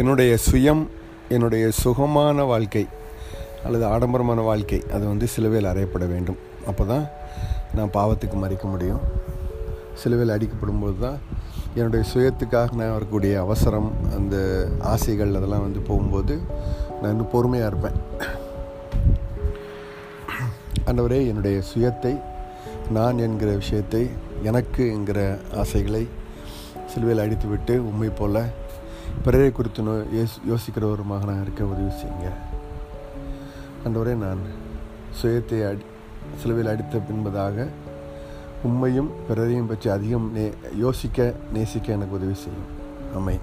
என்னுடைய சுயம் என்னுடைய சுகமான வாழ்க்கை அல்லது ஆடம்பரமான வாழ்க்கை அது வந்து சிலுவையில் அறையப்பட வேண்டும். அப்போ தான் நான் பாவத்துக்கு மறிக்க முடியும். சிலுவையில் அடிக்கப்படும்போது தான் என்னுடைய சுயத்துக்காக நான் வரக்கூடிய அவசரம் அந்த ஆசைகள் அதெல்லாம் வந்து போகும்போது நான் இன்னும் பொறுமையாக இருப்பேன். ஆண்டவரே என்னுடைய சுயத்தை நான் என்கிற விஷயத்தை எனக்கு என்கிற ஆசைகளை சிலுவையில் அடித்துவிட்டு உண்மை போல் பிறரை குறித்து நோ யோசி யோசிக்கிற ஒரு மகனாக இருக்க உதவி செய்யுங்க. அன்றவரே நான் சுயத்தை அடி சிலுவையில் அடித்த பின்பதாக உண்மையும் பிறரையும் பற்றி அதிகம் நே யோசிக்க நேசிக்க எனக்கு உதவி செய்யும். அமை